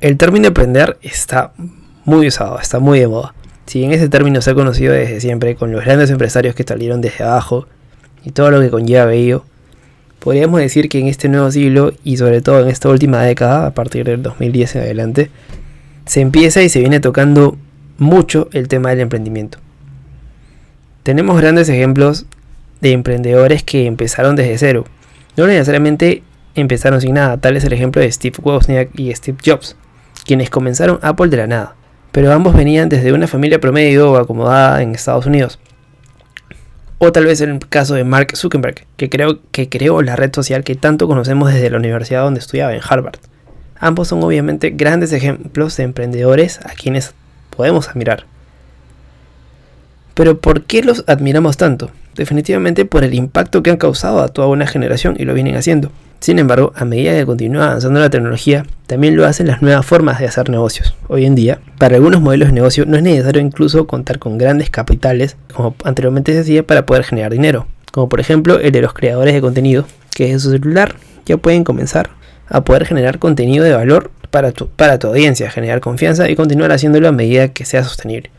El término emprender está muy usado, está muy de moda. Si bien ese término se ha conocido desde siempre con los grandes empresarios que salieron desde abajo y todo lo que conlleva ello, podríamos decir que en este nuevo siglo y sobre todo en esta última década, a partir del 2010 en adelante, se empieza y se viene tocando mucho el tema del emprendimiento. Tenemos grandes ejemplos de emprendedores que empezaron desde cero. No necesariamente empezaron sin nada, tal es el ejemplo de Steve Wozniak y Steve Jobs, quienes comenzaron Apple de la nada, pero ambos venían desde una familia promedio acomodada en Estados Unidos. O tal vez en el caso de Mark Zuckerberg, que, creo, que creó la red social que tanto conocemos desde la universidad donde estudiaba, en Harvard. Ambos son obviamente grandes ejemplos de emprendedores a quienes podemos admirar. Pero ¿por qué los admiramos tanto? Definitivamente por el impacto que han causado a toda una generación y lo vienen haciendo. Sin embargo, a medida que continúa avanzando la tecnología, también lo hacen las nuevas formas de hacer negocios. Hoy en día, para algunos modelos de negocio no es necesario incluso contar con grandes capitales, como anteriormente se decía, para poder generar dinero. Como por ejemplo el de los creadores de contenido, que desde su celular ya pueden comenzar a poder generar contenido de valor para tu, para tu audiencia, generar confianza y continuar haciéndolo a medida que sea sostenible.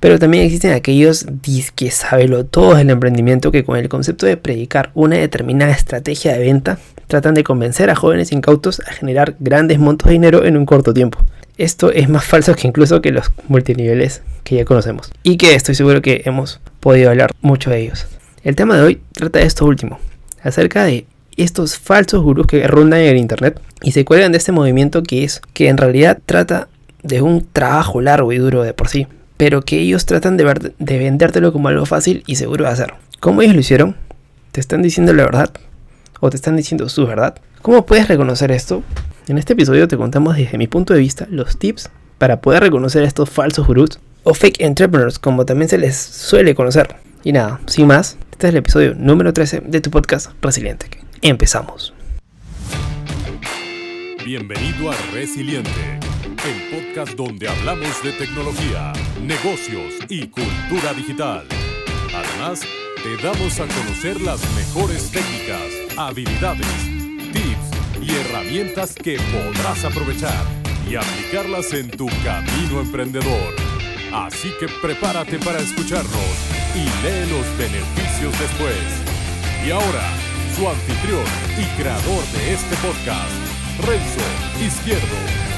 Pero también existen aquellos que sabelo todos del emprendimiento que con el concepto de predicar una determinada estrategia de venta tratan de convencer a jóvenes incautos a generar grandes montos de dinero en un corto tiempo. Esto es más falso que incluso que los multiniveles que ya conocemos y que estoy seguro que hemos podido hablar mucho de ellos. El tema de hoy trata de esto último, acerca de estos falsos gurús que rondan en el internet y se cuelgan de este movimiento que es que en realidad trata de un trabajo largo y duro de por sí, pero que ellos tratan de, de vendértelo como algo fácil y seguro de hacer. ¿Cómo ellos lo hicieron? ¿Te están diciendo la verdad? ¿O te están diciendo su verdad? ¿Cómo puedes reconocer esto? En este episodio te contamos desde mi punto de vista los tips para poder reconocer estos falsos gurús o fake entrepreneurs como también se les suele conocer. Y nada, sin más, este es el episodio número 13 de tu podcast Resiliente. Empezamos. Bienvenido a Resiliente, el podcast donde hablamos de tecnología, negocios y cultura digital. Además, te damos a conocer las mejores técnicas, habilidades, tips y herramientas que podrás aprovechar y aplicarlas en tu camino emprendedor. Así que prepárate para escucharnos y lee los beneficios después. Y ahora, su anfitrión y creador de este podcast, Renzo Izquierdo.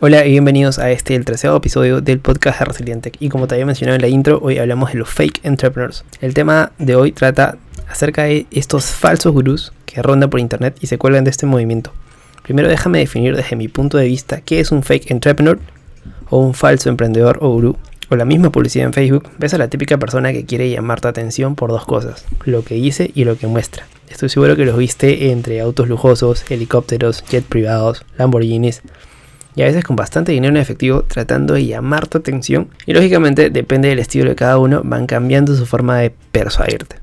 Hola y bienvenidos a este, el tercer episodio del podcast de Resiliente. Y como te había mencionado en la intro, hoy hablamos de los fake entrepreneurs. El tema de hoy trata acerca de estos falsos gurús que rondan por internet y se cuelgan de este movimiento. Primero déjame definir desde mi punto de vista qué es un fake entrepreneur o un falso emprendedor o gurú. O la misma publicidad en Facebook, ves a la típica persona que quiere llamar tu atención por dos cosas, lo que dice y lo que muestra. Estoy seguro que los viste entre autos lujosos, helicópteros, jet privados, Lamborghinis, y a veces con bastante dinero en efectivo tratando de llamar tu atención y lógicamente depende del estilo de cada uno van cambiando su forma de persuadirte.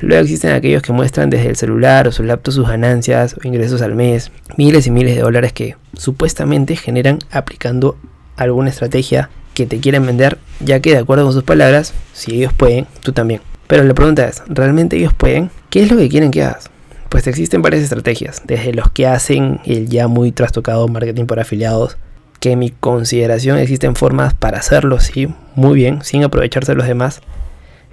Luego existen aquellos que muestran desde el celular o su laptop sus ganancias o ingresos al mes, miles y miles de dólares que supuestamente generan aplicando alguna estrategia que te quieren vender, ya que de acuerdo con sus palabras, si ellos pueden, tú también. Pero la pregunta es, ¿realmente ellos pueden? ¿Qué es lo que quieren que hagas? Pues existen varias estrategias, desde los que hacen el ya muy trastocado marketing por afiliados, que en mi consideración existen formas para hacerlo, sí, muy bien, sin aprovecharse de los demás,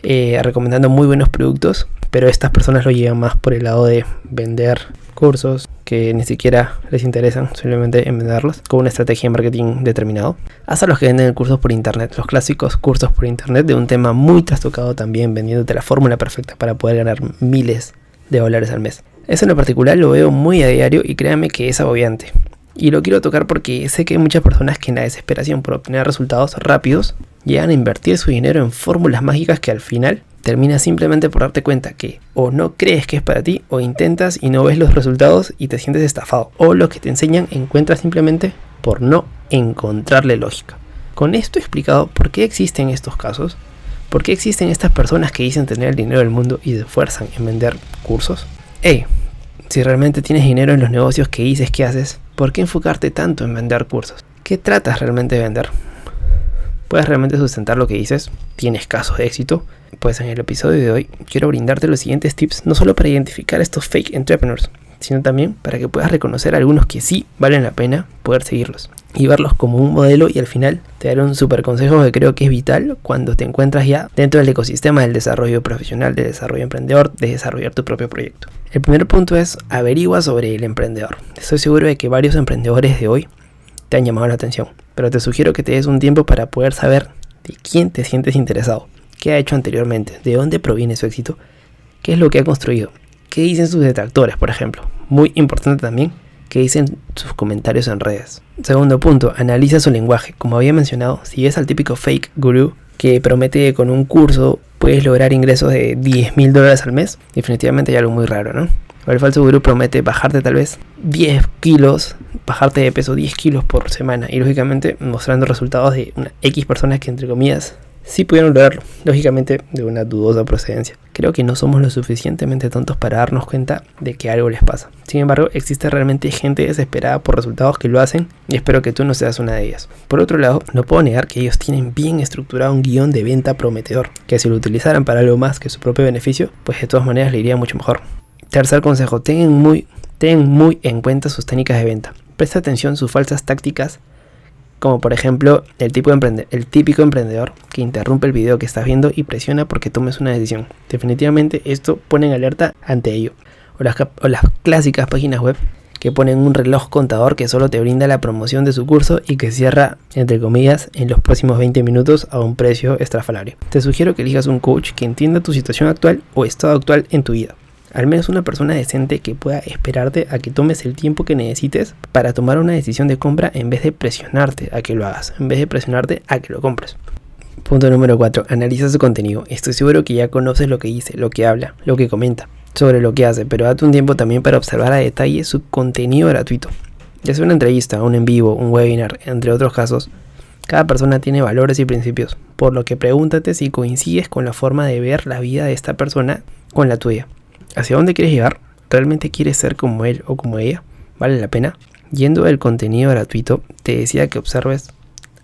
eh, recomendando muy buenos productos, pero estas personas lo llevan más por el lado de vender cursos que ni siquiera les interesan, simplemente en venderlos, con una estrategia de marketing determinado, hasta los que venden cursos por internet, los clásicos cursos por internet de un tema muy trastocado también, vendiéndote la fórmula perfecta para poder ganar miles de dólares al mes. Eso en lo particular lo veo muy a diario y créanme que es agobiante. Y lo quiero tocar porque sé que hay muchas personas que en la desesperación por obtener resultados rápidos llegan a invertir su dinero en fórmulas mágicas que al final termina simplemente por darte cuenta que o no crees que es para ti o intentas y no ves los resultados y te sientes estafado o lo que te enseñan encuentras simplemente por no encontrarle lógica. Con esto explicado por qué existen estos casos, por qué existen estas personas que dicen tener el dinero del mundo y se esfuerzan en vender cursos, hey, si realmente tienes dinero en los negocios que dices que haces, ¿por qué enfocarte tanto en vender cursos? ¿Qué tratas realmente de vender? puedes realmente sustentar lo que dices, tienes casos de éxito, pues en el episodio de hoy quiero brindarte los siguientes tips, no solo para identificar estos fake entrepreneurs, sino también para que puedas reconocer algunos que sí valen la pena poder seguirlos y verlos como un modelo y al final te daré un super consejo que creo que es vital cuando te encuentras ya dentro del ecosistema del desarrollo profesional, del desarrollo emprendedor, de desarrollar tu propio proyecto. El primer punto es averigua sobre el emprendedor. Estoy seguro de que varios emprendedores de hoy te han llamado la atención, pero te sugiero que te des un tiempo para poder saber de quién te sientes interesado, qué ha hecho anteriormente, de dónde proviene su éxito, qué es lo que ha construido, qué dicen sus detractores, por ejemplo. Muy importante también, qué dicen sus comentarios en redes. Segundo punto, analiza su lenguaje. Como había mencionado, si es al típico fake guru que promete que con un curso puedes lograr ingresos de 10 mil dólares al mes, definitivamente hay algo muy raro, ¿no? O el falso gurú promete bajarte tal vez 10 kilos, bajarte de peso 10 kilos por semana y lógicamente mostrando resultados de una X personas que entre comillas sí pudieron lograrlo, lógicamente de una dudosa procedencia. Creo que no somos lo suficientemente tontos para darnos cuenta de que algo les pasa. Sin embargo, existe realmente gente desesperada por resultados que lo hacen y espero que tú no seas una de ellas. Por otro lado, no puedo negar que ellos tienen bien estructurado un guion de venta prometedor, que si lo utilizaran para algo más que su propio beneficio, pues de todas maneras le iría mucho mejor. Tercer consejo, ten muy, ten muy en cuenta sus técnicas de venta. Presta atención a sus falsas tácticas como por ejemplo el, tipo el típico emprendedor que interrumpe el video que estás viendo y presiona porque tomes una decisión. Definitivamente esto pone en alerta ante ello. O las, o las clásicas páginas web que ponen un reloj contador que solo te brinda la promoción de su curso y que cierra, entre comillas, en los próximos 20 minutos a un precio estrafalario. Te sugiero que elijas un coach que entienda tu situación actual o estado actual en tu vida al menos una persona decente que pueda esperarte a que tomes el tiempo que necesites para tomar una decisión de compra en vez de presionarte a que lo hagas, en vez de presionarte a que lo compres. Punto número 4. Analiza su contenido. Estoy seguro que ya conoces lo que dice, lo que habla, lo que comenta, sobre lo que hace, pero date un tiempo también para observar a detalle su contenido gratuito. Ya sea una entrevista, un en vivo, un webinar, entre otros casos, cada persona tiene valores y principios, por lo que pregúntate si coincides con la forma de ver la vida de esta persona con la tuya hacia dónde quieres llegar, realmente quieres ser como él o como ella, vale la pena. Yendo el contenido gratuito, te decía que observes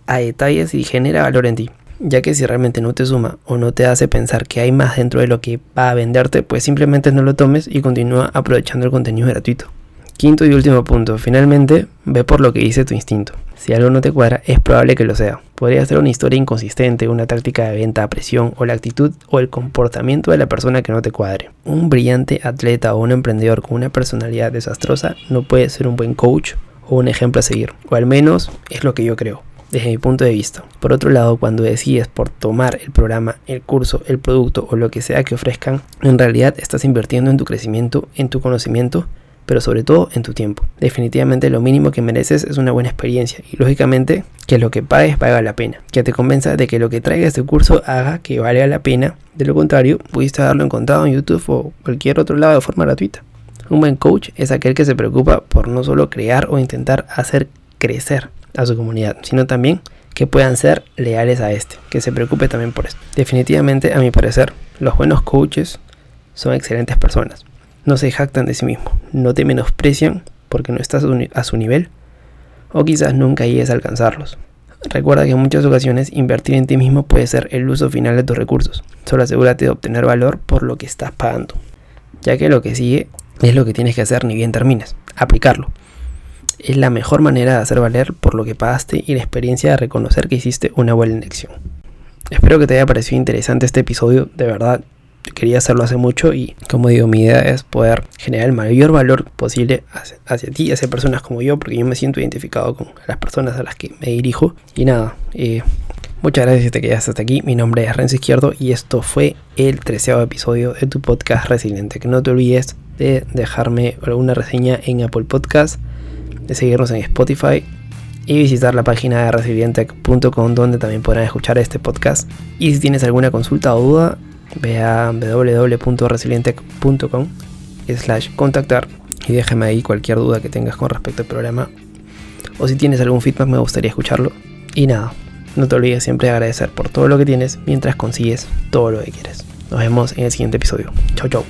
a detalles y genera valor en ti, ya que si realmente no te suma o no te hace pensar que hay más dentro de lo que va a venderte, pues simplemente no lo tomes y continúa aprovechando el contenido gratuito. Quinto y último punto, finalmente ve por lo que dice tu instinto. Si algo no te cuadra, es probable que lo sea. Podría ser una historia inconsistente, una táctica de venta a presión o la actitud o el comportamiento de la persona que no te cuadre. Un brillante atleta o un emprendedor con una personalidad desastrosa no puede ser un buen coach o un ejemplo a seguir, o al menos es lo que yo creo desde mi punto de vista. Por otro lado, cuando decides por tomar el programa, el curso, el producto o lo que sea que ofrezcan, en realidad estás invirtiendo en tu crecimiento, en tu conocimiento pero sobre todo en tu tiempo. Definitivamente lo mínimo que mereces es una buena experiencia y lógicamente que lo que pagues valga la pena. Que te convenza de que lo que traiga este curso haga que valga la pena. De lo contrario, pudiste haberlo encontrado en YouTube o cualquier otro lado de forma gratuita. Un buen coach es aquel que se preocupa por no solo crear o intentar hacer crecer a su comunidad, sino también que puedan ser leales a este, que se preocupe también por esto. Definitivamente, a mi parecer, los buenos coaches son excelentes personas no se jactan de sí mismo, no te menosprecian porque no estás a su nivel o quizás nunca llegues a alcanzarlos. Recuerda que en muchas ocasiones invertir en ti mismo puede ser el uso final de tus recursos. Solo asegúrate de obtener valor por lo que estás pagando, ya que lo que sigue es lo que tienes que hacer ni bien termines, aplicarlo. Es la mejor manera de hacer valer por lo que pagaste y la experiencia de reconocer que hiciste una buena elección. Espero que te haya parecido interesante este episodio, de verdad quería hacerlo hace mucho y como digo, mi idea es poder generar el mayor valor posible hacia, ti y hacia personas como yo, porque yo me siento identificado con las personas a las que me dirijo. Y nada, eh, muchas gracias si te quedas hasta aquí. Mi nombre es Renzo Izquierdo y esto fue el treceavo episodio de tu podcast Resiliente. Que no te olvides de dejarme alguna reseña en Apple Podcast, de seguirnos en Spotify y visitar la página de resilientec.com donde también podrán escuchar este podcast. Y si tienes alguna consulta o duda, ve a www.resilientec.com slash contactar y déjame ahí cualquier duda que tengas con respecto al programa o si tienes algún feedback me gustaría escucharlo y nada, no te olvides siempre de agradecer por todo lo que tienes mientras consigues todo lo que quieres. Nos vemos en el siguiente episodio. Chau chau.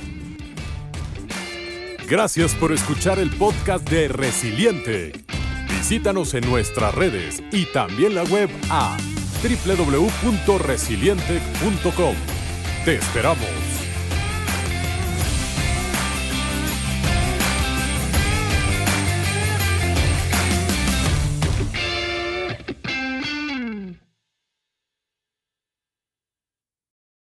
Gracias por escuchar el podcast de Resiliente. Visítanos en nuestras redes y también la web a www.resilientec.com. Te esperamos.